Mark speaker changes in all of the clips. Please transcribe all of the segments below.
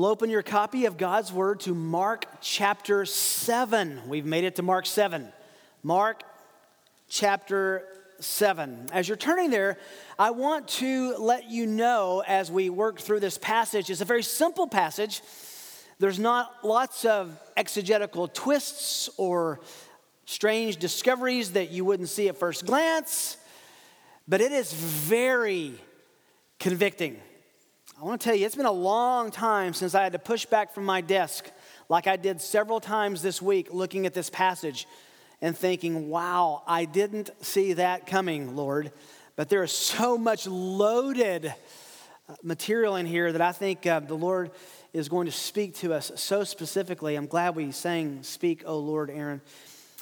Speaker 1: We'll open your copy of God's Word to Mark chapter 7. We've made it to Mark 7. Mark chapter 7. As you're turning there, I want to let you know as we work through this passage, it's a very simple passage. There's not lots of exegetical twists or strange discoveries that you wouldn't see at first glance, but it is very convicting. I want to tell you, it's been a long time since I had to push back from my desk, like I did several times this week, looking at this passage and thinking, wow, I didn't see that coming, Lord. But there is so much loaded uh, material in here that I think uh, the Lord is going to speak to us so specifically. I'm glad we sang, Speak, O Lord, Aaron,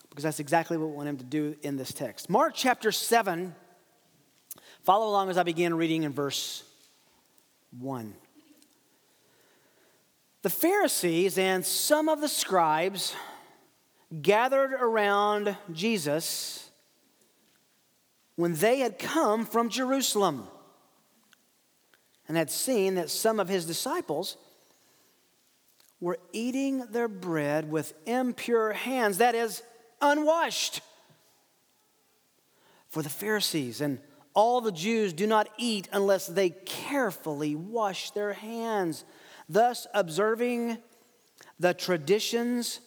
Speaker 1: because that's exactly what we want him to do in this text. Mark chapter 7, follow along as I begin reading in verse 1. The Pharisees and some of the scribes gathered around Jesus when they had come from Jerusalem and had seen that some of his disciples were eating their bread with impure hands, that is, unwashed. For the Pharisees and all the Jews do not eat unless they carefully wash their hands, thus observing the traditions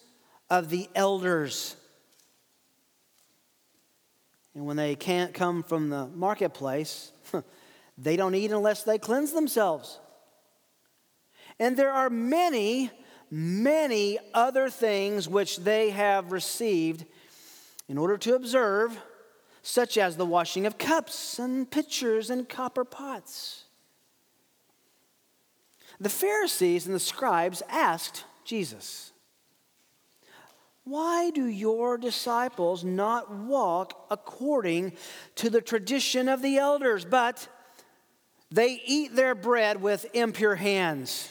Speaker 1: of the elders. And when they can't come from the marketplace, they don't eat unless they cleanse themselves. And there are many, many other things which they have received in order to observe such as the washing of cups and pitchers and copper pots. The Pharisees and the scribes asked Jesus, Why do your disciples not walk according to the tradition of the elders, but they eat their bread with impure hands?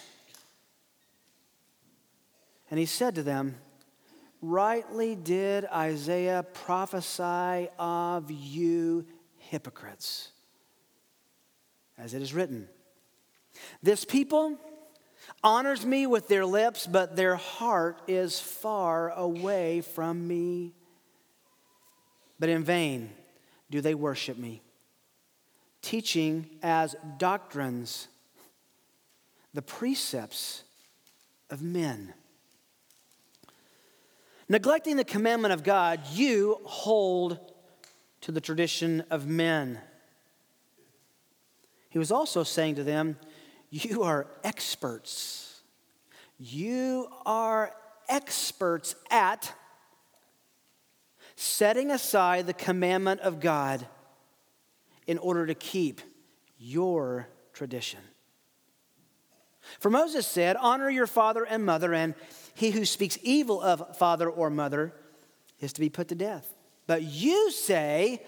Speaker 1: And he said to them, rightly did Isaiah prophesy of you hypocrites. As it is written, This people honors me with their lips, but their heart is far away from me. But in vain do they worship me, teaching as doctrines the precepts of men. Neglecting the commandment of God, you hold to the tradition of men. He was also saying to them, You are experts. You are experts at setting aside the commandment of God in order to keep your tradition. For Moses said, Honor your father and mother, and he who speaks evil of father or mother is to be put to death. But you say,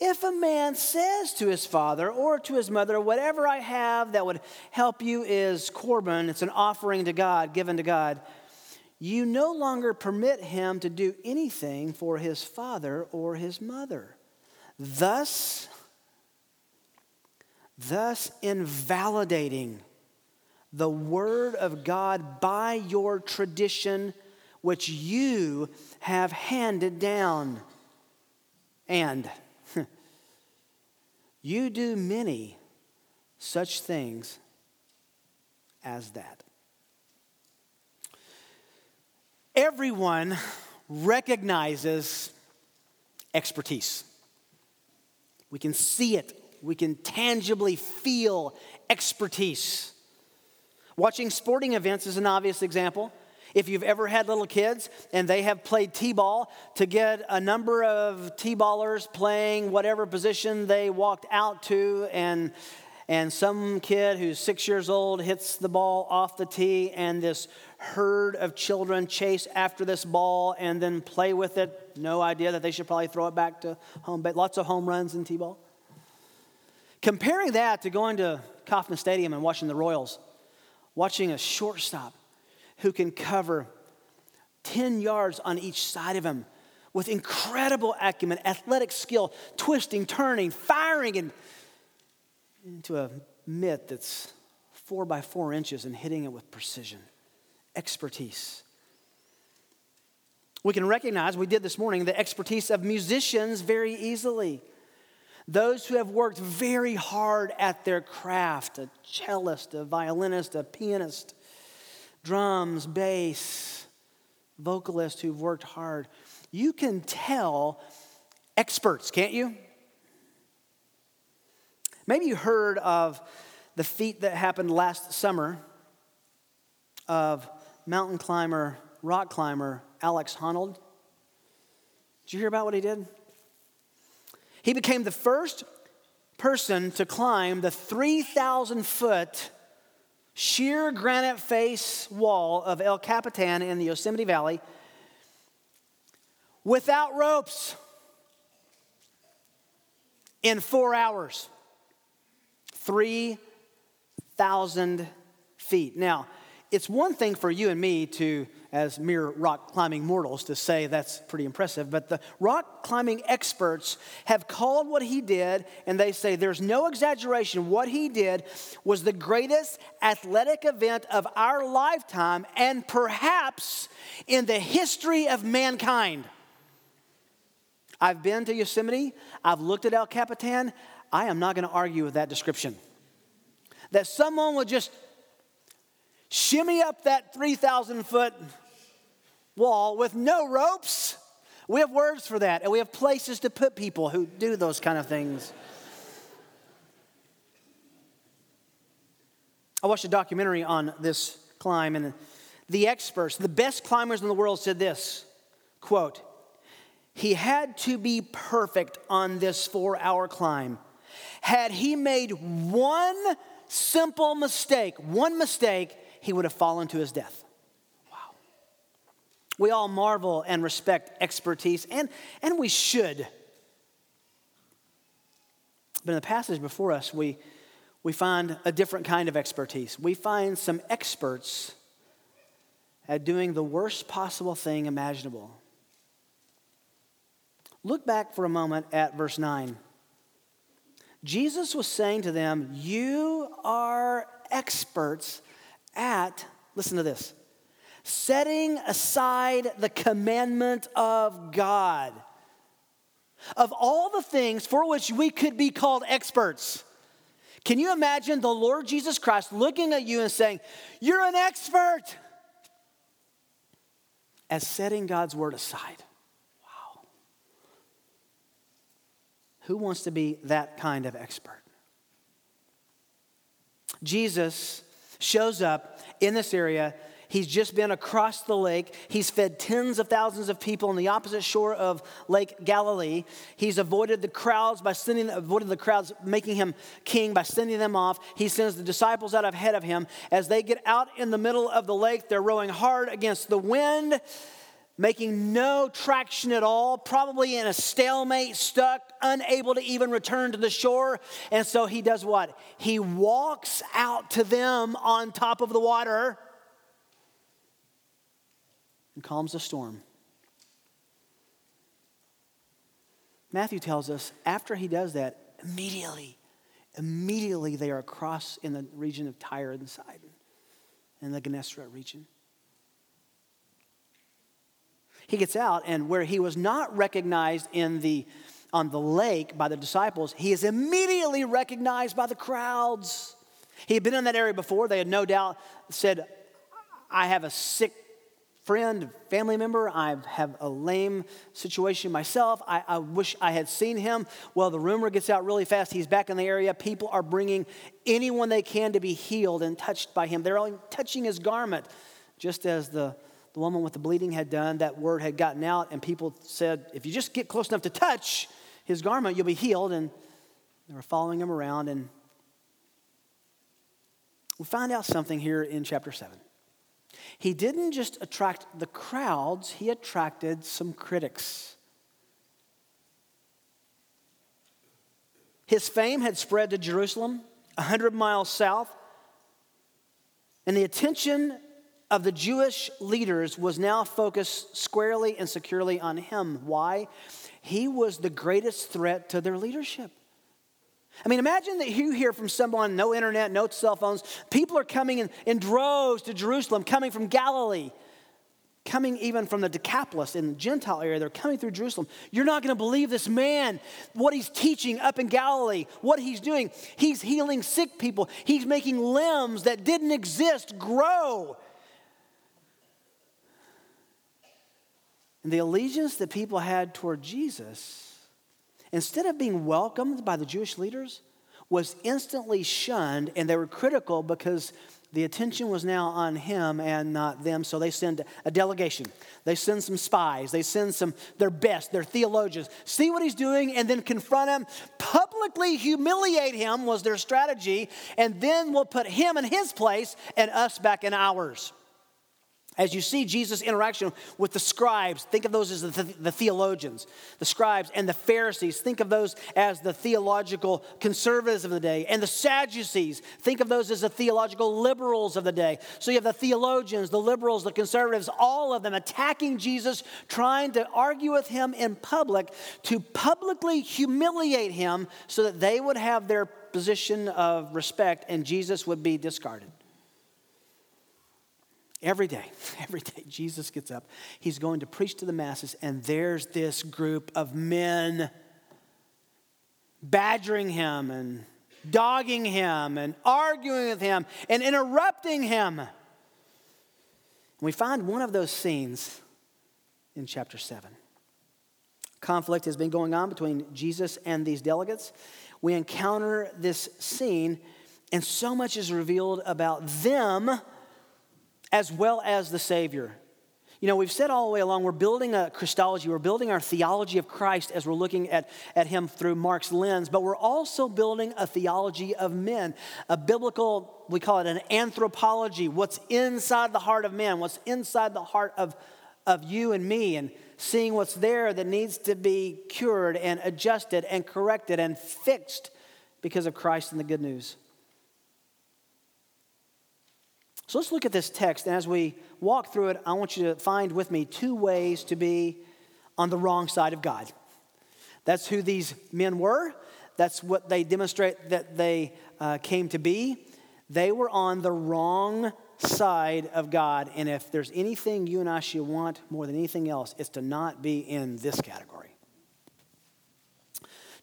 Speaker 1: if a man says to his father or to his mother, Whatever I have that would help you is korban, it's an offering to God, given to God, you no longer permit him to do anything for his father or his mother. Thus, thus invalidating the word of God by your tradition, which you have handed down. And you do many such things as that. Everyone recognizes expertise. We can see it, we can tangibly feel expertise. Watching sporting events is an obvious example. If you've ever had little kids and they have played T ball, to get a number of T ballers playing whatever position they walked out to, and, and some kid who's six years old hits the ball off the tee, and this herd of children chase after this ball and then play with it. No idea that they should probably throw it back to home, but lots of home runs in T ball. Comparing that to going to Kauffman Stadium and watching the Royals watching a shortstop who can cover 10 yards on each side of him with incredible acumen, athletic skill, twisting, turning, firing and into a mitt that's four by four inches and hitting it with precision. Expertise. We can recognize, we did this morning, the expertise of musicians very easily. Those who have worked very hard at their craft a cellist, a violinist, a pianist, drums, bass, vocalists who've worked hard. You can tell experts, can't you? Maybe you heard of the feat that happened last summer of mountain climber, rock climber Alex Honnold. Did you hear about what he did? He became the first person to climb the 3,000 foot sheer granite face wall of El Capitan in the Yosemite Valley without ropes in four hours. 3,000 feet. Now, it's one thing for you and me to, as mere rock climbing mortals, to say that's pretty impressive, but the rock climbing experts have called what he did, and they say there's no exaggeration. What he did was the greatest athletic event of our lifetime, and perhaps in the history of mankind. I've been to Yosemite, I've looked at El Capitan. I am not going to argue with that description. That someone would just shimmy up that 3,000 foot wall with no ropes. We have words for that, and we have places to put people who do those kind of things. I watched a documentary on this climb, and the experts, the best climbers in the world, said this quote, He had to be perfect on this four hour climb. Had he made one simple mistake, one mistake, he would have fallen to his death. Wow. We all marvel and respect expertise, and, and we should. But in the passage before us, we, we find a different kind of expertise. We find some experts at doing the worst possible thing imaginable. Look back for a moment at verse 9. Jesus was saying to them, You are experts at, listen to this, setting aside the commandment of God. Of all the things for which we could be called experts, can you imagine the Lord Jesus Christ looking at you and saying, You're an expert? As setting God's word aside. Wow. Who wants to be that kind of expert? Jesus shows up in this area. He's just been across the lake. He's fed tens of thousands of people on the opposite shore of Lake Galilee. He's avoided the crowds by sending avoided the crowds making him king by sending them off. He sends the disciples out ahead of him. As they get out in the middle of the lake, they're rowing hard against the wind making no traction at all, probably in a stalemate, stuck, unable to even return to the shore. And so he does what? He walks out to them on top of the water and calms the storm. Matthew tells us after he does that, immediately, immediately they are across in the region of Tyre and Sidon, in the Gennesaret region. He gets out, and where he was not recognized in the, on the lake by the disciples, he is immediately recognized by the crowds. He had been in that area before. They had no doubt said, I have a sick friend, family member. I have a lame situation myself. I, I, wish I had seen him. Well, the rumor gets out really fast. He's back in the area. People are bringing anyone they can to be healed and touched by him. They're only touching his garment, just as the the woman with the bleeding had done, that word had gotten out, and people said, if you just get close enough to touch his garment, you'll be healed. And they were following him around. And we find out something here in chapter 7. He didn't just attract the crowds, he attracted some critics. His fame had spread to Jerusalem, 100 miles south, and the attention of the Jewish leaders was now focused squarely and securely on him. Why? He was the greatest threat to their leadership. I mean, imagine that you hear from someone, no internet, no cell phones. People are coming in, in droves to Jerusalem, coming from Galilee, coming even from the Decapolis in the Gentile area. They're coming through Jerusalem. You're not going to believe this man, what he's teaching up in Galilee, what he's doing. He's healing sick people, he's making limbs that didn't exist grow. And the allegiance that people had toward Jesus instead of being welcomed by the Jewish leaders, was instantly shunned, and they were critical because the attention was now on him and not them. So they send a delegation. They send some spies. They send some their best, their theologians. See what he's doing and then confront him. Publicly humiliate him was their strategy, and then we'll put him in his place and us back in ours. As you see Jesus' interaction with the scribes, think of those as the, the, theologians. The scribes and the Pharisees, think of those as the theological conservatives of the day. And the Sadducees, think of those as the theological liberals of the day. So you have the theologians, the liberals, the conservatives, all of them attacking Jesus, trying to argue with him in public to publicly humiliate him so that they would have their position of respect and Jesus would be discarded. Every day, every day, Jesus gets up. He's going to preach to the masses, and there's this group of men badgering him and dogging him and arguing with him and interrupting him. We find one of those scenes in chapter 7. Conflict has been going on between Jesus and these delegates. We encounter this scene, and so much is revealed about them as well as the Savior. You know, we've said all the way along, we're building a Christology, we're building our theology of Christ as we're looking at, at him through Mark's lens, but we're also building a theology of men, a biblical, we call it an anthropology, what's inside the heart of man, what's inside the heart of, of you and me, and seeing what's there that needs to be cured and adjusted and corrected and fixed because of Christ and the good news. So let's look at this text. And as we walk through it, I want you to find with me two ways to be on the wrong side of God. That's who these men were. That's what they demonstrate that they uh, came to be. They were on the wrong side of God. And if there's anything you and I should want more than anything else, it's to not be in this category.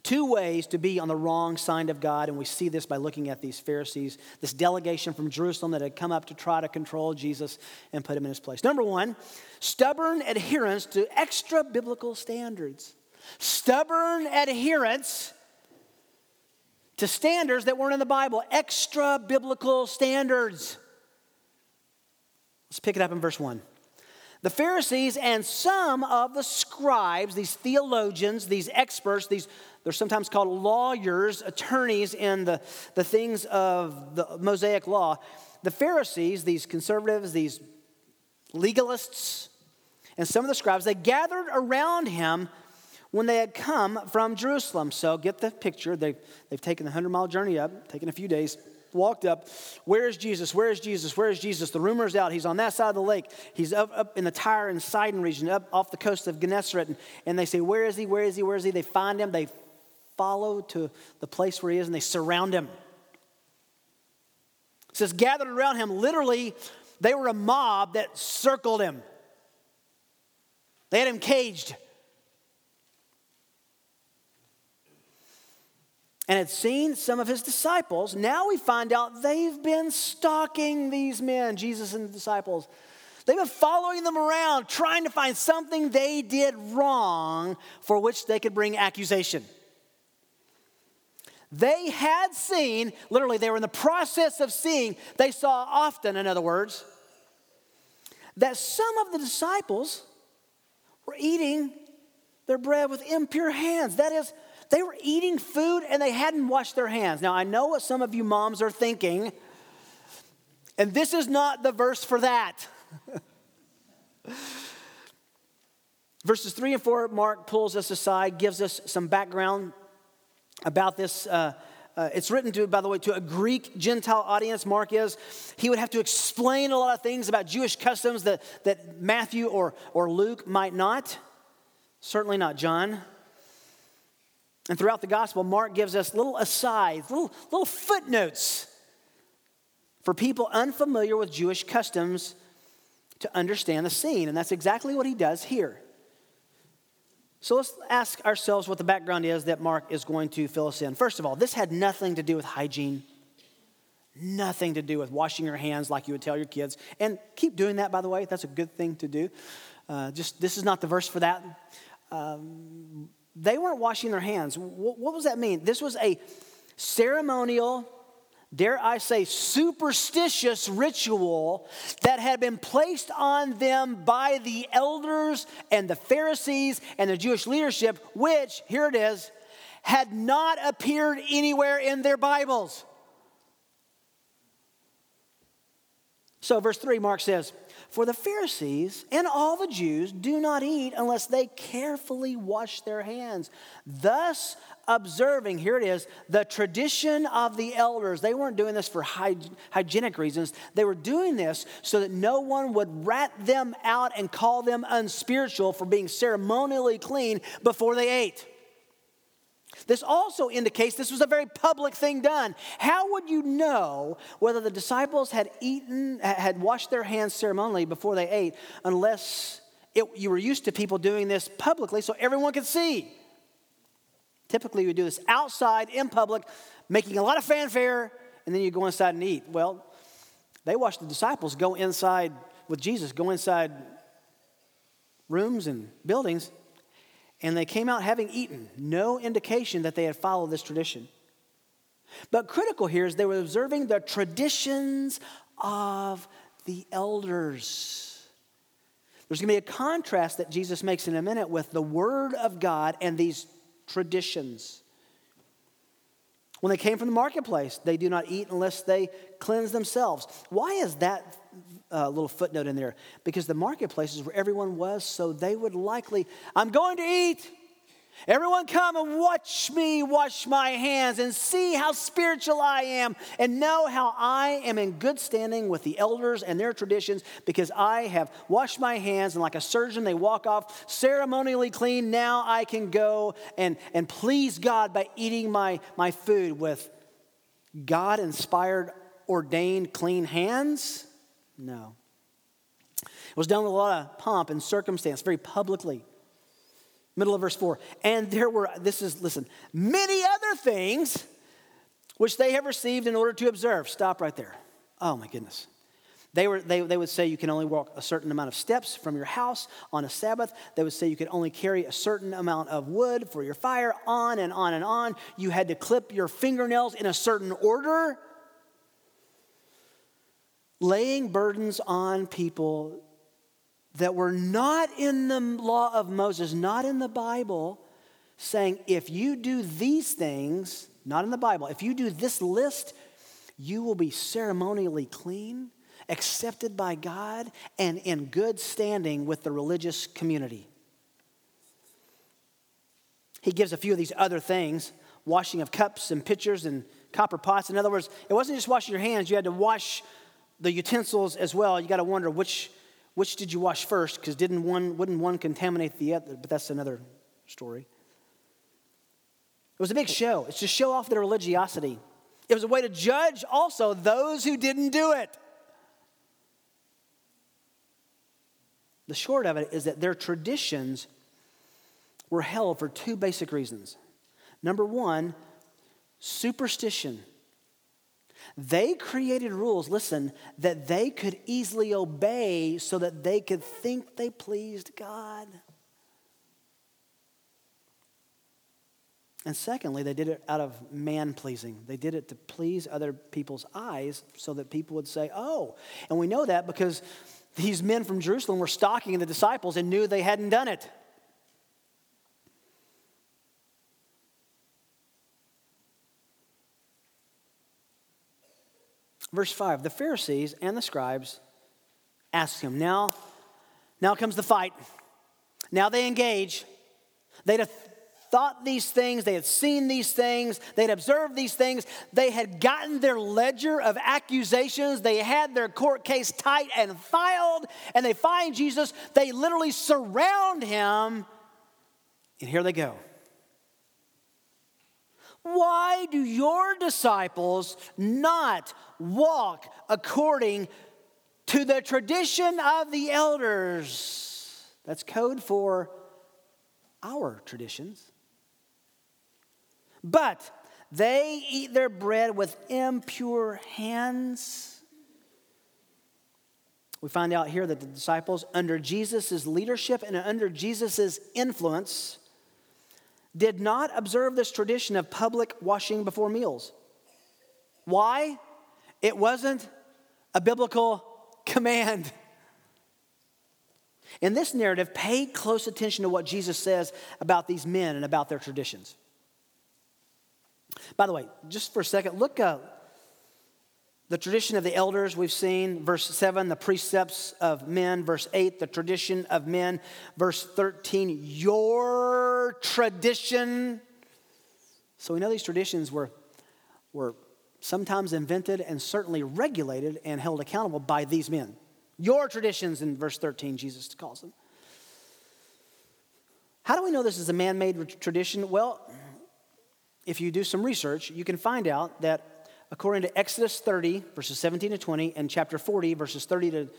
Speaker 1: Two ways to be on the wrong side of God, and we see this by looking at these Pharisees, this delegation from Jerusalem that had come up to try to control Jesus and put him in his place. Number one, stubborn adherence to extra biblical standards. Stubborn adherence to standards that weren't in the Bible, extra biblical standards. Let's pick it up in verse 1. The Pharisees and some of the scribes, these theologians, these experts, these they're sometimes called lawyers, attorneys in the, the things of the Mosaic law. The Pharisees, these conservatives, these legalists, and some of the scribes, they gathered around him when they had come from Jerusalem. So get the picture. They, they've taken the 100 mile journey up, taken a few days walked up. Where is Jesus? Where is Jesus? Where is Jesus? The rumor's out. He's on that side of the lake. He's up, up in the Tyre and Sidon region, up off the coast of Gennesaret. And, and they say, Where is he? Where is he? Where is he? They find him. They follow to the place where he is and they surround him. It says, gathered around him. Literally, they were a mob that circled him, they had him caged. and had seen some of his disciples. Now we find out they've been stalking these men, Jesus and the disciples. They've been following them around, trying to find something they did wrong for which they could bring accusation. They had seen, literally, they were in the process of seeing, they saw often, in other words, that some of the disciples were eating their bread with impure hands. That is, they were eating food and they hadn't washed their hands. Now, I know what some of you moms are thinking, and this is not the verse for that. Verses 3 and 4, Mark pulls us aside, gives us some background about this. Uh, uh, it's written to, by the way, to a Greek Gentile audience, Mark is. He would have to explain a lot of things about Jewish customs that, that Matthew or, or Luke might not. Certainly not John. And throughout the gospel, Mark gives us little asides, little, little footnotes for people unfamiliar with Jewish customs to understand the scene. And that's exactly what he does here. So let's ask ourselves what the background is that Mark is going to fill us in. First of all, this had nothing to do with hygiene, nothing to do with washing your hands like you would tell your kids. And keep doing that, by the way. That's a good thing to do. Uh, just this is not the verse for that. Um, they weren't washing their hands. What, what does that mean? This was a ceremonial dare I say, superstitious ritual that had been placed on them by the elders and the Pharisees and the Jewish leadership, which, here it is, had not appeared anywhere in their Bibles. So, verse 3, Mark says, For the Pharisees and all the Jews do not eat unless they carefully wash their hands. Thus, observing, here it is, the tradition of the elders. They weren't doing this for hygienic reasons. They were doing this so that no one would rat them out and call them unspiritual for being ceremonially clean before they ate. This also indicates this was a very public thing done. How would you know whether the disciples had eaten, had washed their hands ceremonially before they ate, unless it, you were used to people doing this publicly so everyone could see? Typically, we do this outside in public, making a lot of fanfare, and then you go inside and eat. Well, they watched the disciples go inside with Jesus, go inside rooms and buildings, and they came out having eaten. No indication that they had followed this tradition. But critical here is they were observing the traditions of the elders. There's going to be a contrast that Jesus makes in a minute with the Word of God and these traditions. When they came from the marketplace, they do not eat unless they cleanse themselves. Why is that uh, little footnote in there? Because the marketplace is where everyone was, so they would likely, I'm going to eat. Everyone come and watch me wash my hands and see how spiritual I am and know how I am in good standing with the elders and their traditions because I have washed my hands and like a surgeon they walk off ceremonially clean. Now I can go and, and please God by eating my, my food with God inspired, ordained clean hands? No. It was done with a lot of pomp and circumstance, very publicly. Middle of verse 4. And there were, this is, listen, many other things which they have received in order to observe. Stop right there. Oh my goodness. They, were, they, they would say you can only walk a certain amount of steps from your house on a Sabbath. They would say you could only carry a certain amount of wood for your fire, on and on and on. You had to clip your fingernails in a certain order. Laying burdens on people that were not in the law of Moses, not in the Bible, saying, if you do these things, not in the Bible, if you do this list, you will be ceremonially clean, accepted by God, and in good standing with the religious community. He gives a few of these other things washing of cups and pitchers and copper pots. In other words, it wasn't just washing your hands, you had to wash the utensils as well. You got to wonder which which did you wash first? Because didn't one wouldn't one contaminate the other? But that's another story. It was a big show. It's to show off their religiosity. It was a way to judge also those who didn't do it. The short of it is that their traditions were held for two basic reasons. Number one, superstition. They created rules, listen, that they could easily obey so that they could think they pleased God. And secondly, they did it out of man pleasing. They did it to please other people's eyes so that people would say, oh. And we know that because these men from Jerusalem were stalking the disciples and knew they hadn't done it. Verse 5 The Pharisees and the scribes asked him, Now, now comes the fight. Now they engage. They'd have thought these things, they had seen these things, they'd observed these things, they had gotten their ledger of accusations, they had their court case tight and filed, and they find Jesus. They literally surround him, and here they go. Why do your disciples not walk according to the tradition of the elders? That's code for our traditions. But they eat their bread with impure hands. We find out here that the disciples, under Jesus' leadership and under Jesus' influence, did not observe this tradition of public washing before meals. Why? It wasn't a biblical command. In this narrative, pay close attention to what Jesus says about these men and about their traditions. By the way, just for a second, look up the tradition of the elders, we've seen. Verse 7, the precepts of men. Verse 8, the tradition of men. Verse 13, your tradition. So we know these traditions were, were sometimes invented and certainly regulated and held accountable by these men. Your traditions, in verse 13, Jesus calls them. How do we know this is a man made tradition? Well, if you do some research, you can find out that according to Exodus 30, verses 17 to 20, and chapter 40, verses 30 to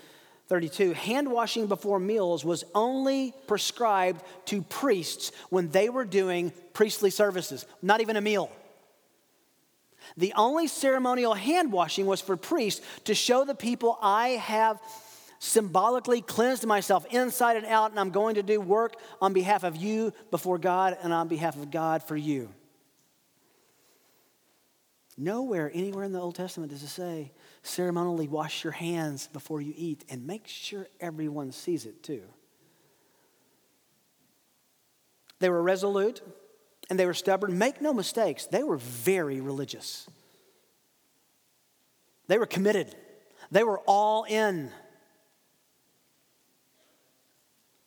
Speaker 1: 32, hand washing before meals was only prescribed to priests when they were doing priestly services, not even a meal. The only ceremonial hand washing was for priests to show the people, I have symbolically cleansed myself inside and out, and I'm going to do work on behalf of you before God and on behalf of God for you. Nowhere, anywhere in the Old Testament does it say, ceremonially wash your hands before you eat and make sure everyone sees it too. They were resolute and they were stubborn. Make no mistakes, they were very religious. They were committed, they were all in.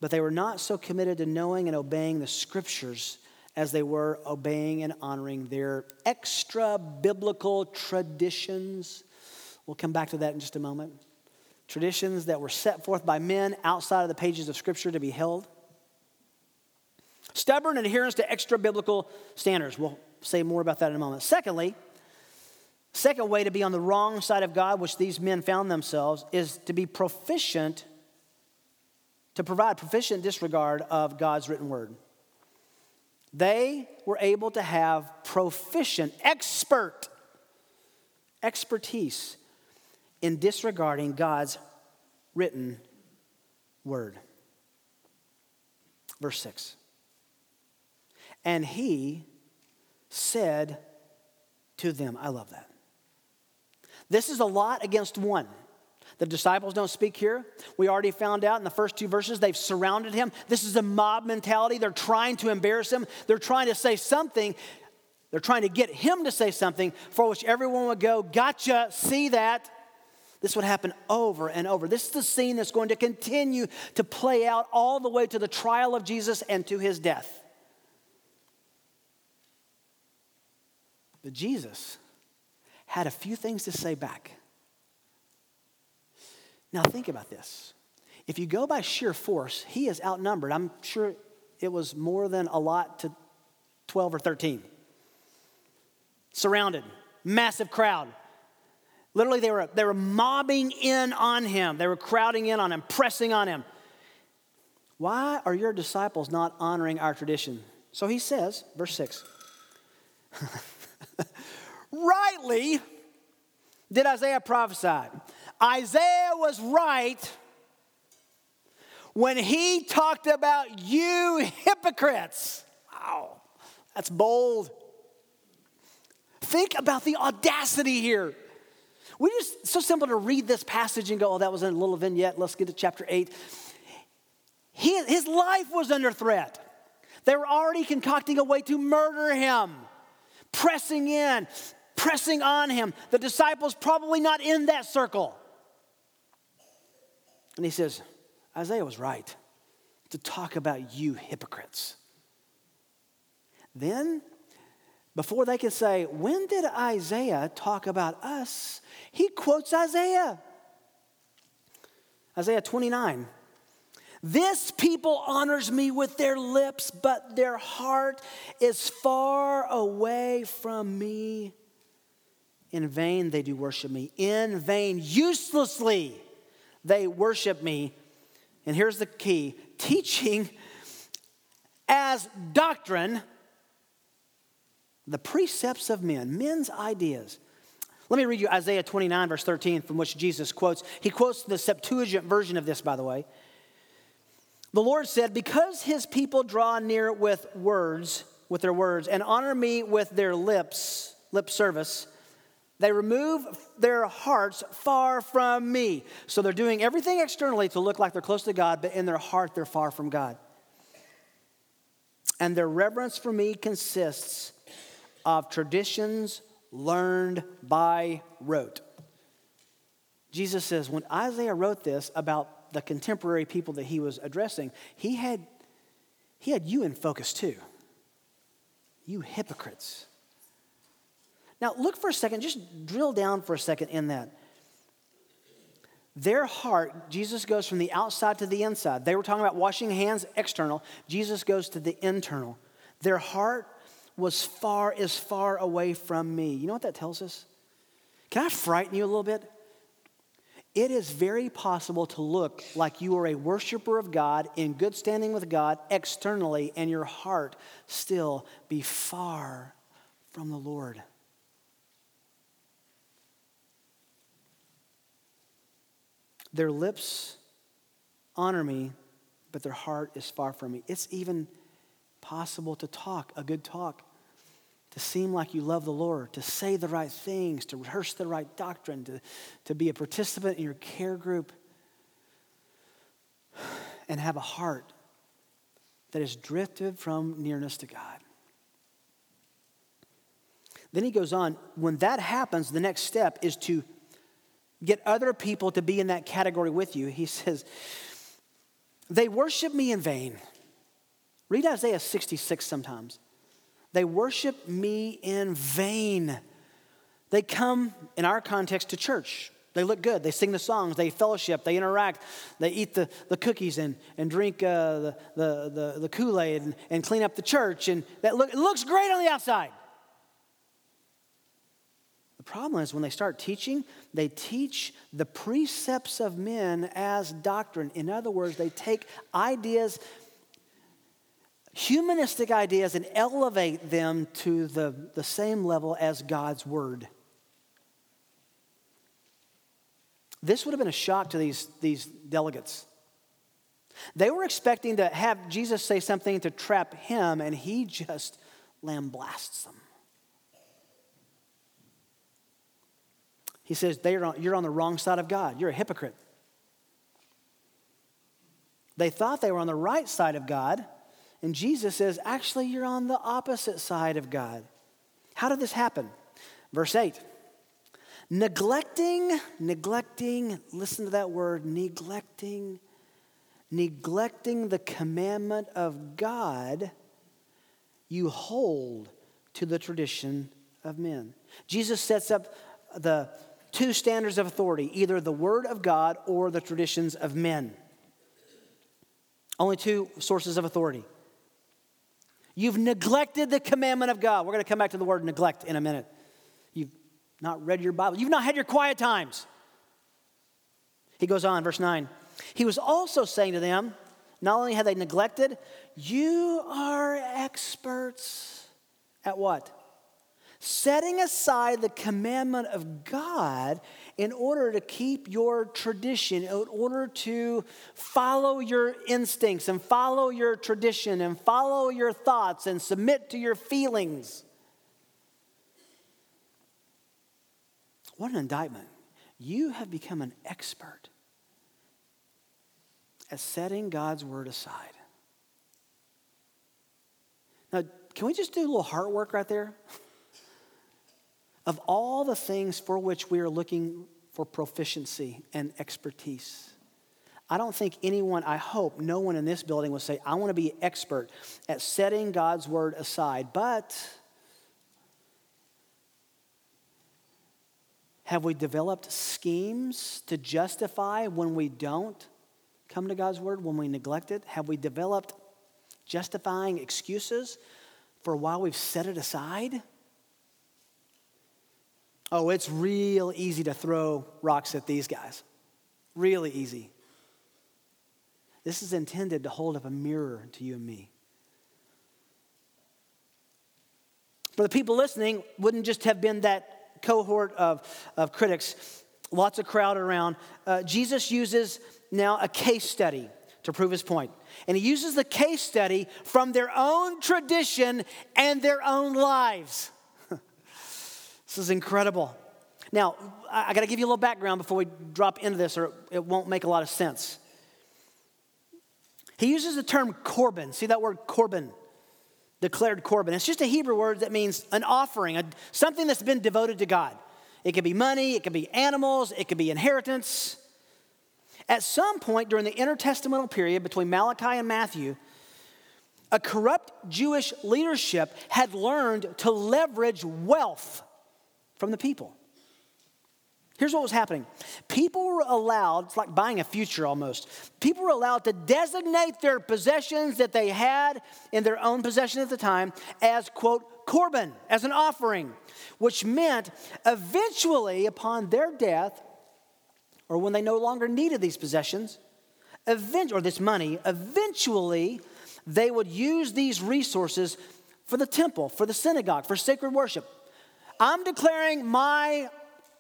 Speaker 1: But they were not so committed to knowing and obeying the scriptures as they were obeying and honoring their extra biblical traditions. We'll come back to that in just a moment. Traditions that were set forth by men outside of the pages of Scripture to be held. Stubborn adherence to extra biblical standards. We'll say more about that in a moment. Secondly, second way to be on the wrong side of God, which these men found themselves, is to be proficient, to provide proficient disregard of God's written word. They were able to have proficient, expert expertise in disregarding God's written word. Verse 6. And he said to them, I love that. This is a lot against one. The disciples don't speak here. We already found out in the first two verses they've surrounded him. This is a mob mentality. They're trying to embarrass him, they're trying to say something. They're trying to get him to say something for which everyone would go, Gotcha, see that. This would happen over and over. This is the scene that's going to continue to play out all the way to the trial of Jesus and to his death. But Jesus had a few things to say back. Now, think about this. If you go by sheer force, he is outnumbered. I'm sure it was more than a lot to 12 or 13. Surrounded, massive crowd. Literally, they were, they were mobbing in on him, they were crowding in on him, pressing on him. Why are your disciples not honoring our tradition? So he says, verse 6 Rightly did Isaiah prophesy Isaiah was right when he talked about you hypocrites. Wow, that's bold. Think about the audacity here. We just so simple to read this passage and go, oh, that was a little vignette. Let's get to chapter 8. He, his life was under threat. They were already concocting a way to murder him, pressing in, pressing on him. The disciples probably not in that circle. And he says, Isaiah was right to talk about you hypocrites. Then, before they can say, When did Isaiah talk about us? He quotes Isaiah. Isaiah 29. This people honors me with their lips, but their heart is far away from me. In vain they do worship me. In vain, uselessly they worship me. And here's the key teaching as doctrine the precepts of men, men's ideas. Let me read you Isaiah 29, verse 13, from which Jesus quotes. He quotes the Septuagint version of this, by the way. The Lord said, Because his people draw near with words, with their words, and honor me with their lips, lip service, they remove their hearts far from me. So they're doing everything externally to look like they're close to God, but in their heart, they're far from God. And their reverence for me consists of traditions learned by rote. Jesus says, when Isaiah wrote this about the contemporary people that he was addressing, he had, he had you in focus too. You hypocrites. Now, look for a second, just drill down for a second in that. Their heart, Jesus goes from the outside to the inside. They were talking about washing hands external. Jesus goes to the internal. Their heart was far, is far away from me. You know what that tells us? Can I frighten you a little bit? it is very possible to look like you are a worshiper of God in good standing with God externally, and your heart still be far from the Lord. Their lips honor me, but their heart is far from me. It's even possible to talk a good talk to seem like you love the Lord, to say the right things, to rehearse the right doctrine, to, to be a participant in your care group, and have a heart that is drifted from nearness to God. Then he goes on, when that happens, the next step is to get other people to be in that category with you. He says, They worship me in vain. Read Isaiah 66 sometimes. They worship me in vain. They come, in our context, to church. They look good. They sing the songs. They fellowship. They interact. They eat the, the cookies and, and drink uh, the, the, the, the Kool Aid and, and clean up the church. And that look, it looks great on the outside. Problem is when they start teaching, they teach the precepts of men as doctrine. In other words, they take ideas humanistic ideas and elevate them to the, the same level as God's word. This would have been a shock to these, these delegates. They were expecting to have Jesus say something to trap him, and he just lamblasts them. He says, on, You're on the wrong side of God. You're a hypocrite. They thought they were on the right side of God and Jesus says, actually, you're on the opposite side of God. How did this happen? Verse 8 neglecting, neglecting, listen to that word, neglecting, neglecting the commandment of God, you hold to the tradition of men. Jesus sets up the two standards of authority either the word of God or the traditions of men. Only two sources of authority. You've neglected the commandment of God. We're going to come back to the word neglect in a minute. You've not read your Bible, you've not had your quiet times. He goes on, verse 9. He was also saying to them, not only had they neglected, you are experts at what? Setting aside the commandment of God in order to keep your tradition, in order to follow your instincts and follow your tradition and follow your thoughts and submit to your feelings. What an indictment. You have become an expert at setting God's word aside. Now, can we just do a little heart work right there? of all the things for which we are looking for proficiency and expertise, I don't think anyone, I hope no one in this building will say, I want to be expert at setting God's word aside. But have we developed schemes to justify when we don't come to God's word, when we neglect it? Have we developed justifying excuses for why we've set it aside? Oh, it's real easy to throw rocks at these guys. Really easy. This is intended to hold up a mirror to you and me. For the people listening, wouldn't just have been that cohort of, of critics, lots of crowd around. Uh, Jesus uses now a case study to prove his point. And he uses the case study from their own tradition and their own lives. This is incredible. Now, I, got to give you a little background before we drop into this, or it won't make a lot of sense. He uses the term Corban. See that word Corban? Declared Corban. It's just a Hebrew word that means an offering, a, something that's been devoted to God. It could be money, it could be animals, it could be inheritance. At some point during the intertestamental period between Malachi and Matthew, a corrupt Jewish leadership had learned to leverage wealth from the people. Here's what was happening people were allowed, it's like buying a future almost. People were allowed to designate their possessions that they had in their own possession at the time as, quote, Corban, as an offering, which meant eventually upon their death, or when they no longer needed these possessions, event, or this money, eventually they would use these resources for the temple, for the synagogue, for sacred worship. I'm declaring my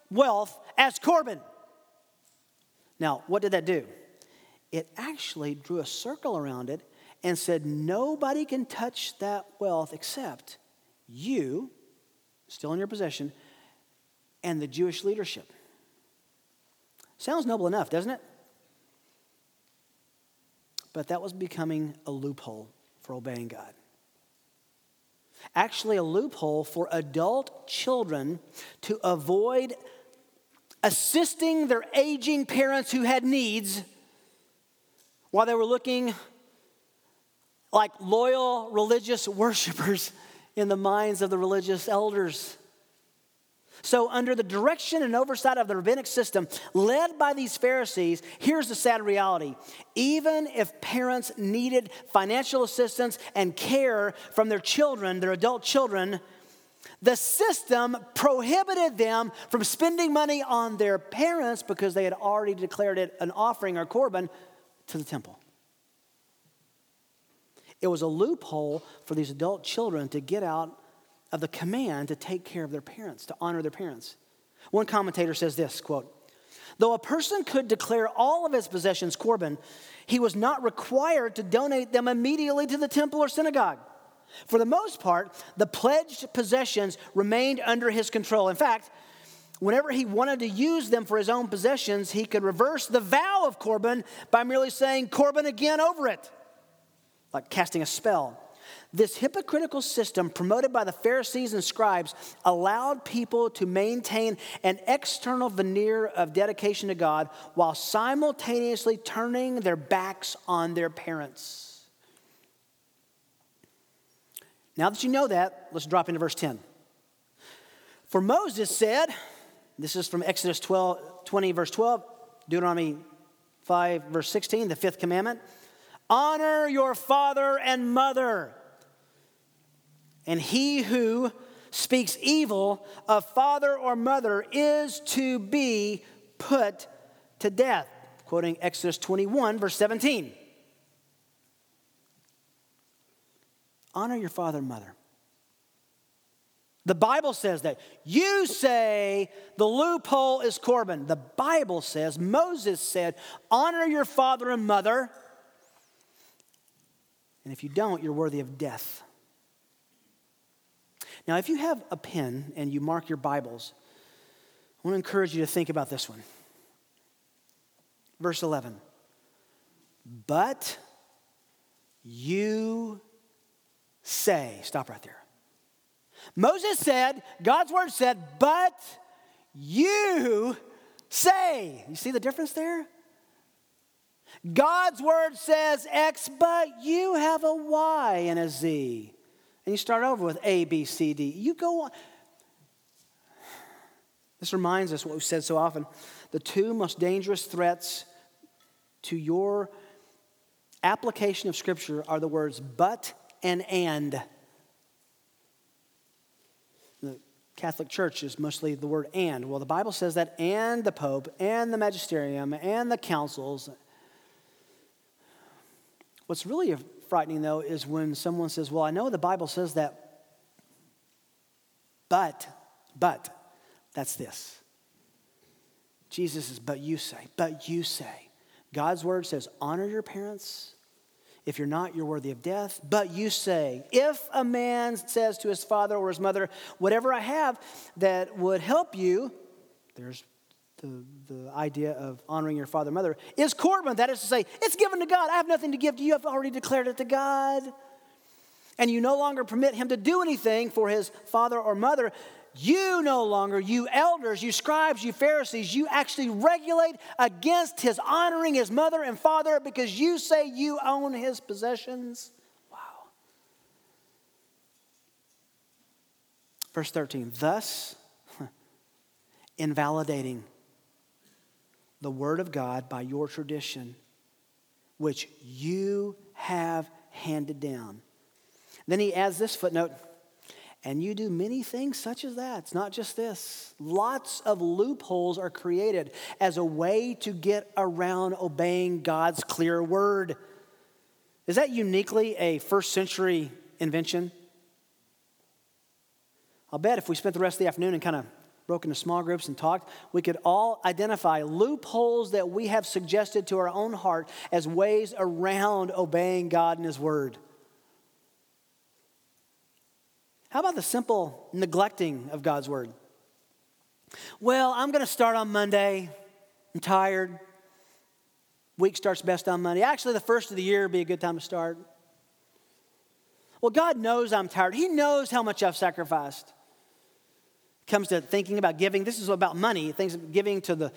Speaker 1: wealth as Corban. Now, what did that do? It actually drew a circle around it and said, Nobody can touch that wealth except you, still in your possession, and the Jewish leadership. Sounds noble enough, doesn't it? But that was becoming a loophole for obeying God. Actually, a loophole for adult children to avoid assisting their aging parents who had needs while they were looking like loyal religious worshipers in the minds of the religious elders. So, under the direction and oversight of the rabbinic system led by these Pharisees, here's the sad reality. Even if parents needed financial assistance and care from their children, their adult children, the system prohibited them from spending money on their parents because they had already declared it an offering or korban to the temple. It was a loophole for these adult children to get out of the command to take care of their parents, to honor their parents. One commentator says this quote, Though a person could declare all of his possessions korban, he was not required to donate them immediately to the temple or synagogue. For the most part, the pledged possessions remained under his control. In fact, whenever he wanted to use them for his own possessions, he could reverse the vow of Corban by merely saying Corban again over it, like casting a spell. This hypocritical system, promoted by the Pharisees and scribes, allowed people to maintain an external veneer of dedication to God while simultaneously turning their backs on their parents. Now that you know that, let's drop into verse 10. For Moses said, this is from Exodus 12, 20, verse 12, Deuteronomy 5, verse 16, the fifth commandment honor your father and mother. And he who speaks evil of father or mother is to be put to death. Quoting Exodus 21, verse 17. honor your father and mother. The Bible says that. You say the loophole is Corban. The Bible says, Moses said, honor your father and mother. And if you don't, you're worthy of death. Now, if you have a pen and you mark your Bibles, I want to encourage you to think about this one. Verse 11. But you say. Stop right there. Moses said, God's word said, but you say. You see the difference there? God's word says X, but you have a Y and a Z. And you start over with A, B, C, D. You go on. This reminds us what we've said so often. The two most dangerous threats to your application of Scripture are the words but and and. The Catholic Church is mostly the word and. Well, the Bible says that and the Pope and the magisterium and the councils. What's really frightening, though, is when someone says, Well, I know the Bible says that, but, but, that's this. Jesus is, but you say, but you say. God's word says, honor your parents. If you're not, you're worthy of death. But you say, if a man says to his father or his mother, whatever I have that would help you, there's the, the idea of honoring your father and mother, is korban. That is to say, it's given to God. I have nothing to give to you. I've already declared it to God. And you no longer permit him to do anything for his father or mother you no longer, you elders, you scribes, you Pharisees, you actually regulate against his honoring his mother and father because you say you own his possessions. Wow. Verse 13, thus invalidating the word of God by your tradition, which you have handed down. Then he adds this footnote and you do many things such as that. It's not just this. Lots of loopholes are created as a way to get around obeying God's clear word. Is that uniquely a first century invention? I'll bet if we spent the rest of the afternoon and kind of broke into small groups and talked, we could all identify loopholes that we have suggested to our own heart as ways around obeying God and His Word. How about the simple neglecting of God's word? Well, I'm going to start on Monday. I'm tired. Week starts best on Monday. Actually, the first of the year would be a good time to start. Well, God knows I'm tired. He knows how much I've sacrificed. Comes to thinking about giving. This is about money, things giving to the,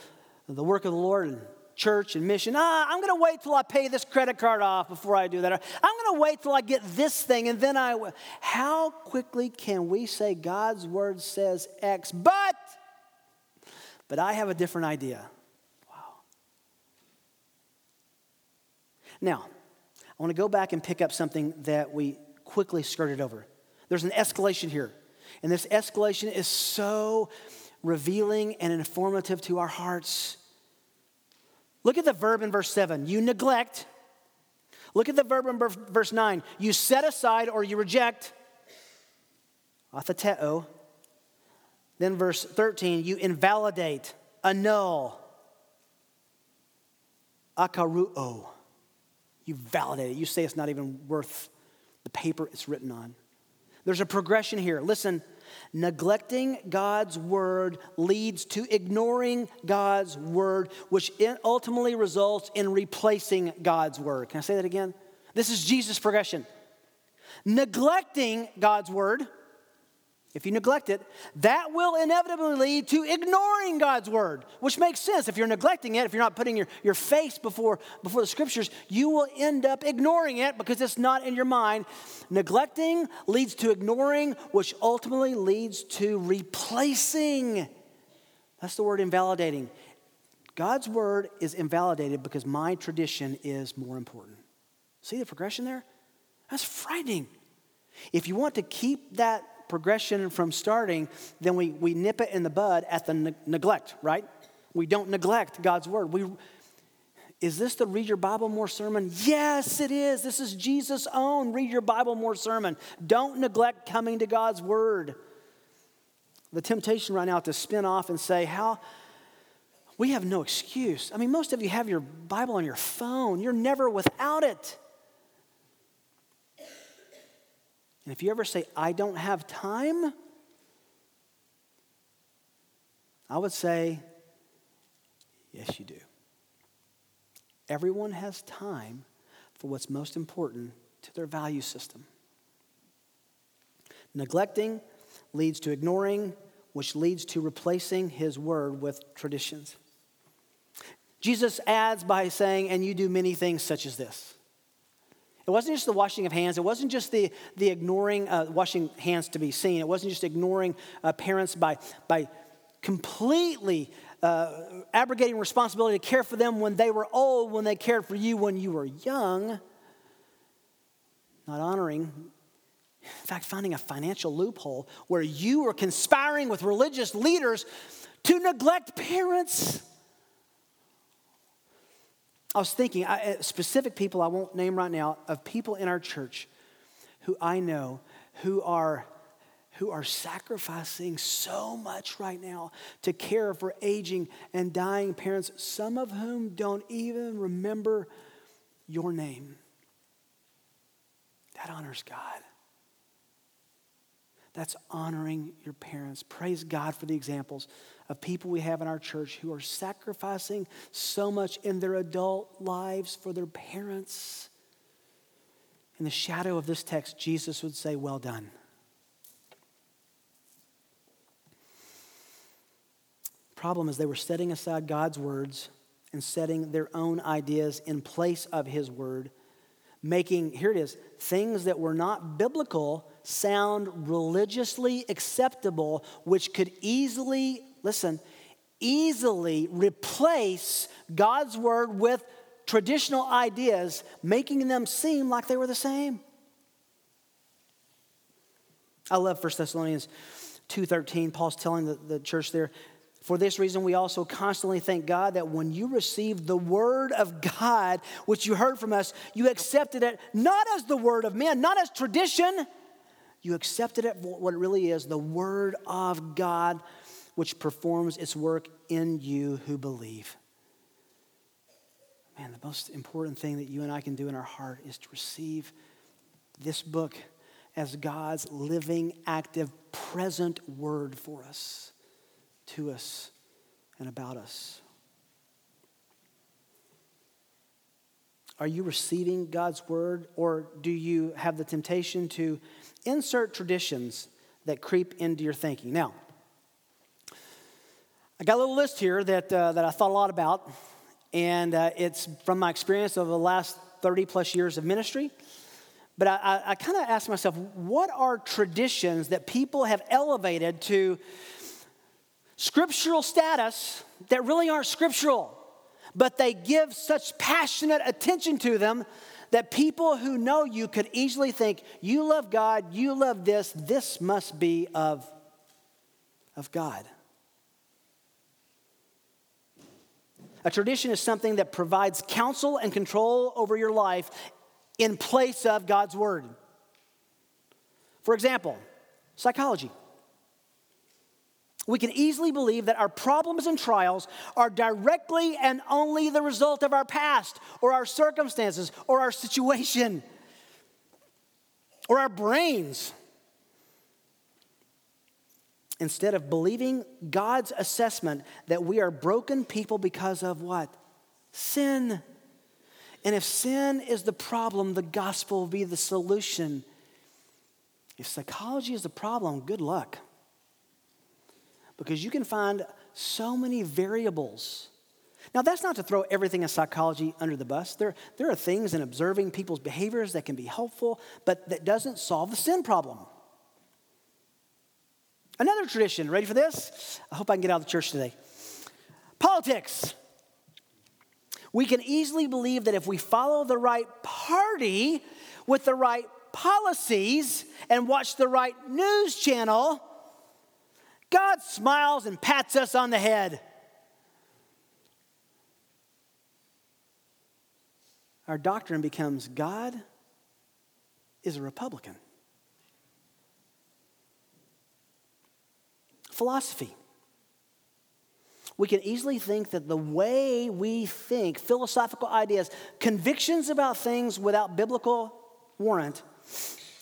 Speaker 1: the work of the Lord and church and mission. Ah, I'm going to wait till I pay this credit card off before I do that. I'm going to wait till I get this thing and then I will. How quickly can we say God's word says X, but, but I have a different idea? Wow. Now, I want to go back and pick up something that we quickly skirted over. There's an escalation here. And this escalation is so revealing and informative to our hearts. Look at the verb in verse 7. You neglect. Look at the verb in verse 9. You set aside or you reject. Atheteo. Then verse 13, you invalidate, annul. Akaruo. You validate it. You say it's not even worth the paper it's written on. There's a progression here. Listen, Neglecting God's word leads to ignoring God's word, which ultimately results in replacing God's word. Can I say that again? This is Jesus' progression. Neglecting God's word if you neglect it, that will inevitably lead to ignoring God's word, which makes sense. If you're neglecting it, if you're not putting your, your face before, before the scriptures, you will end up ignoring it because it's not in your mind. Neglecting leads to ignoring, which ultimately leads to replacing. That's the word invalidating. God's word is invalidated because my tradition is more important. See the progression there? That's frightening. If you want to keep that progression from starting, then we, we nip it in the bud at the ne- neglect, right? We don't neglect God's word. We, is this the read your Bible more sermon? Yes, it is. This is Jesus' own read your Bible more sermon. Don't neglect coming to God's word. The temptation right now to spin off and say, How? We have no excuse. I mean, most of you have your Bible on your phone, you're never without it. And if you ever say, I don't have time, I would say, yes, you do. Everyone has time for what's most important to their value system. Neglecting leads to ignoring, which leads to replacing his word with traditions. Jesus adds by saying, and you do many things such as this. It wasn't just the washing of hands. It wasn't just the, the ignoring uh, washing hands to be seen. It wasn't just ignoring uh, parents by, by completely uh, abrogating responsibility to care for them when they were old, when they cared for you when you were young. not honoring, in fact, finding a financial loophole where you were conspiring with religious leaders to neglect parents. I was thinking, I, uh, specific people I won't name right now, of people in our church who I know who are who are sacrificing so much right now to care for aging and dying parents, some of whom don't even remember your name. That honors God. That's honoring your parents. Praise God for the examples of people we have in our church who are sacrificing so much in their adult lives for their parents. In the shadow of this text, Jesus would say, Well done. Problem is, they were setting aside God's words and setting their own ideas in place of His word, making, here it is, things that were not biblical sound religiously acceptable, which could easily, listen, easily replace God's word with traditional ideas, making them seem like they were the same. I love 1 Thessalonians 2.13. Paul's telling the, the church there, for this reason, we also constantly thank God that when you received the word of God, which you heard from us, you accepted it not as the word of men, not as tradition. You accepted it for what it really is the word of God, which performs its work in you who believe. Man, the most important thing that you and I can do in our heart is to receive this book as God's living, active, present word for us, to us, and about us. Are you receiving God's word, or do you have the temptation to insert traditions that creep into your thinking? Now, I got a little list here that, uh, that I thought a lot about and uh, it's from my experience over the last 30 plus years of ministry. But I, I, I kind of asked myself, what are traditions that people have elevated to scriptural status that really aren't scriptural, but they give such passionate attention to them that people who know you could easily think, you love God, you love this, this must be of, of God. A tradition is something that provides counsel and control over your life in place of God's word. For example, psychology. We can easily believe that our problems and trials are directly and only the result of our past or our circumstances or our situation or our brains instead of believing God's assessment that we are broken people because of what? Sin. And if sin is the problem, the gospel will be the solution. If psychology is the problem, good luck. Because you can find so many variables. Now, that's not to throw everything in psychology under the bus. There, there are things in observing people's behaviors that can be helpful, but that doesn't solve the sin problem. Another tradition, ready for this? I hope I can get out of the church today. Politics. We can easily believe that if we follow the right party with the right policies and watch the right news channel, God smiles and pats us on the head. Our doctrine becomes God is a Republican. Philosophy. We can easily think that the way we think, philosophical ideas, convictions about things without biblical warrant,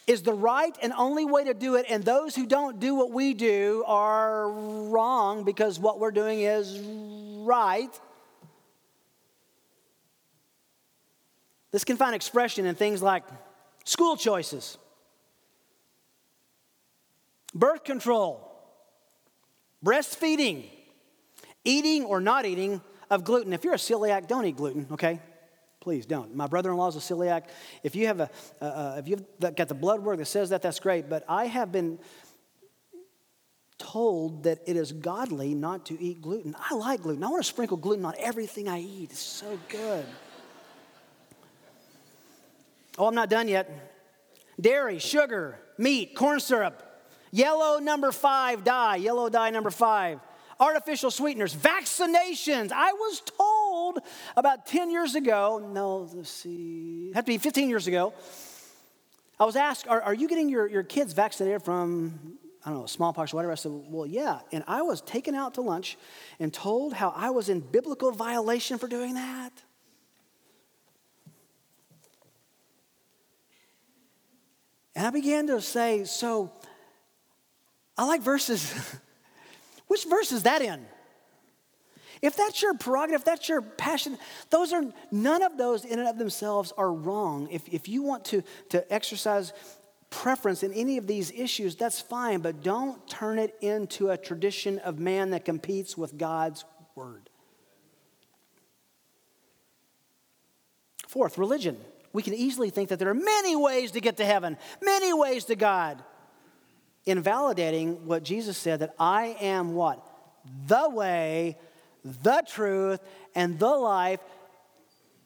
Speaker 1: is the right and only way to do it, and those who don't do what we do are wrong because what we're doing is right. This can find expression in things like school choices, birth control, breastfeeding, eating or not eating of gluten. If you're a celiac, don't eat gluten, okay? Please don't. My brother-in-law is a celiac. If you have a, uh, if you've got the blood work that says that, that's great. But I have been told that it is godly not to eat gluten. I like gluten. I want to sprinkle gluten on everything I eat. It's so good. oh, I'm not done yet. dairy, sugar, meat, corn syrup, yellow number five dye, yellow dye number five, artificial sweeteners, vaccinations. I was told about 10 years ago, no, let's see, It had to be 15 years ago. I was asked, are, are you getting your, your kids vaccinated from, I don't know, smallpox or whatever? I said, well, yeah. And I was taken out to lunch and told how I was in biblical violation for doing that. And I began to say, so I like verses. Which verse is that in? If that's your prerogative, if that's your passion, those are none of those in and of themselves are wrong. If, if you want to, to exercise preference in any of these issues, that's fine, but don't turn it into a tradition of man that competes with God's word. Fourth, religion. We can easily think that there are many ways to get to heaven, many ways to God. Invalidating what Jesus said that I am what? The way, the truth, and the life.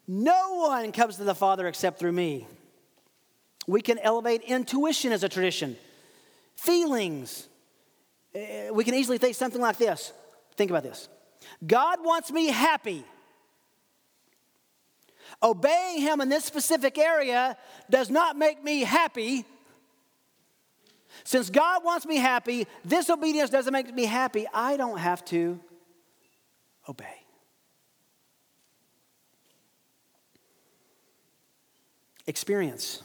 Speaker 1: No one comes to the Father except through me. We can elevate intuition as a tradition, feelings. Eh, we can easily think something like this. Think about this God wants me happy. Obeying Him in this specific area does not make me happy. Since God wants me happy, this obedience doesn't make me happy. I don't have to obey. Experience.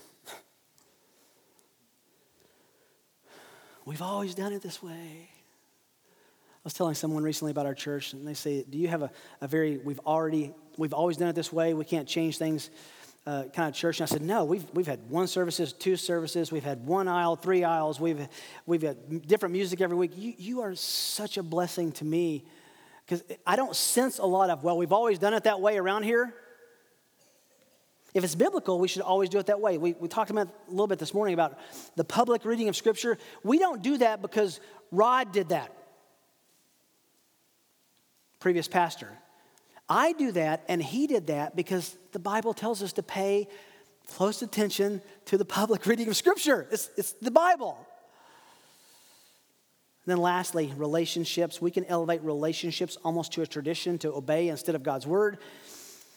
Speaker 1: We've always done it this way. I was telling someone recently about our church, and they say, Do you have a, a very, we've already, we've always done it this way, we can't change things uh, kind of church? And I said, No, we've, we've had one services, two services, we've had one aisle, three aisles, we've, we've had different music every week. You, you are such a blessing to me because I don't sense a lot of, well, we've always done it that way around here. If it's biblical, we should always do it that way. We, we talked about a little bit this morning about the public reading of Scripture. We don't do that because Rod did that, previous pastor. I do that, and he did that because the Bible tells us to pay close attention to the public reading of Scripture. It's, it's the Bible. And then lastly, relationships. We can elevate relationships almost to a tradition to obey instead of God's word.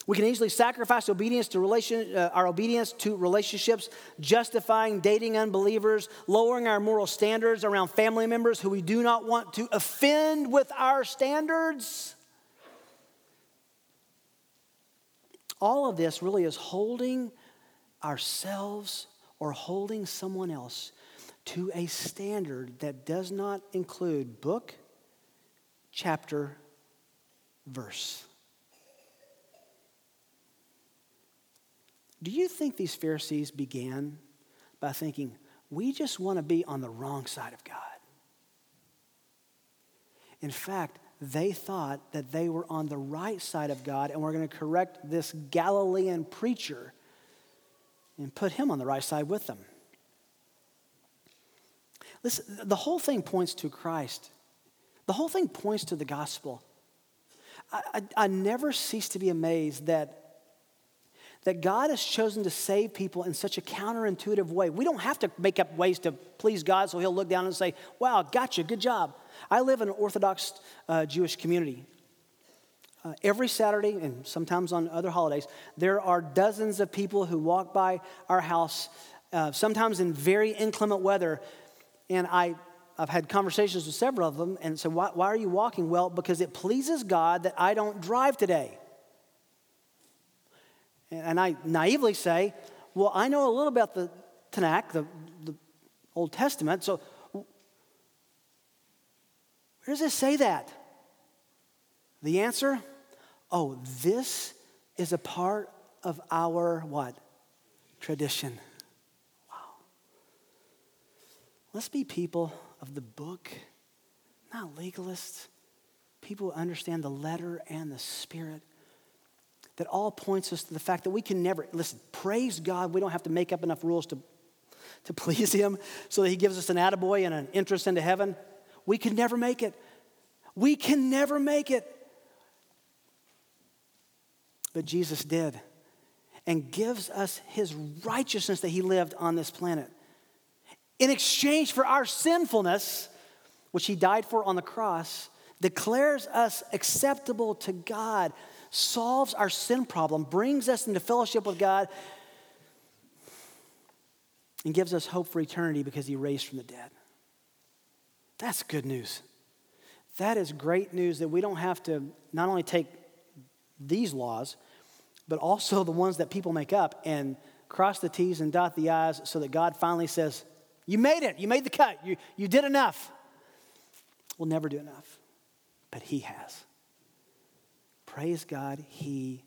Speaker 1: We can easily sacrifice obedience to relation, uh, our obedience to relationships, justifying dating unbelievers, lowering our moral standards around family members who we do not want to offend with our standards. All of this really is holding ourselves or holding someone else to a standard that does not include book, chapter, verse. Do you think these Pharisees began by thinking, we just want to be on the wrong side of God? In fact, they thought that they were on the right side of God and were going to correct this Galilean preacher and put him on the right side with them. Listen, the whole thing points to Christ. The whole thing points to the gospel. I, I, I never cease to be amazed that that God has chosen to save people in such a counterintuitive way. We don't have to make up ways to please God so He'll look down and say, Wow, gotcha, good job. I live in an Orthodox uh, Jewish community. Uh, every Saturday, and sometimes on other holidays, there are dozens of people who walk by our house, uh, sometimes in very inclement weather, and I, I've had conversations with several of them and said, why, why are you walking? Well, because it pleases God that I don't drive today. And I naively say, well, I know a little about the Tanakh, the, the Old Testament, so where does it say that? The answer, oh, this is a part of our what? Tradition. Wow. Let's be people of the book, not legalists, people who understand the letter and the spirit. That all points us to the fact that we can never, listen, praise God, we don't have to make up enough rules to, to please Him so that He gives us an attaboy and an interest into heaven. We can never make it. We can never make it. But Jesus did and gives us His righteousness that He lived on this planet in exchange for our sinfulness, which he died for on the cross, declares us acceptable to God, solves our sin problem, brings us into fellowship with God, and gives us hope for eternity because he raised from the dead. That's good news. That is great news that we don't have to not only take these laws, but also the ones that people make up and cross the T's and dot the I's so that God finally says, You made it. You made the cut. You, you did enough. We'll never do enough, but He has. Praise God, He.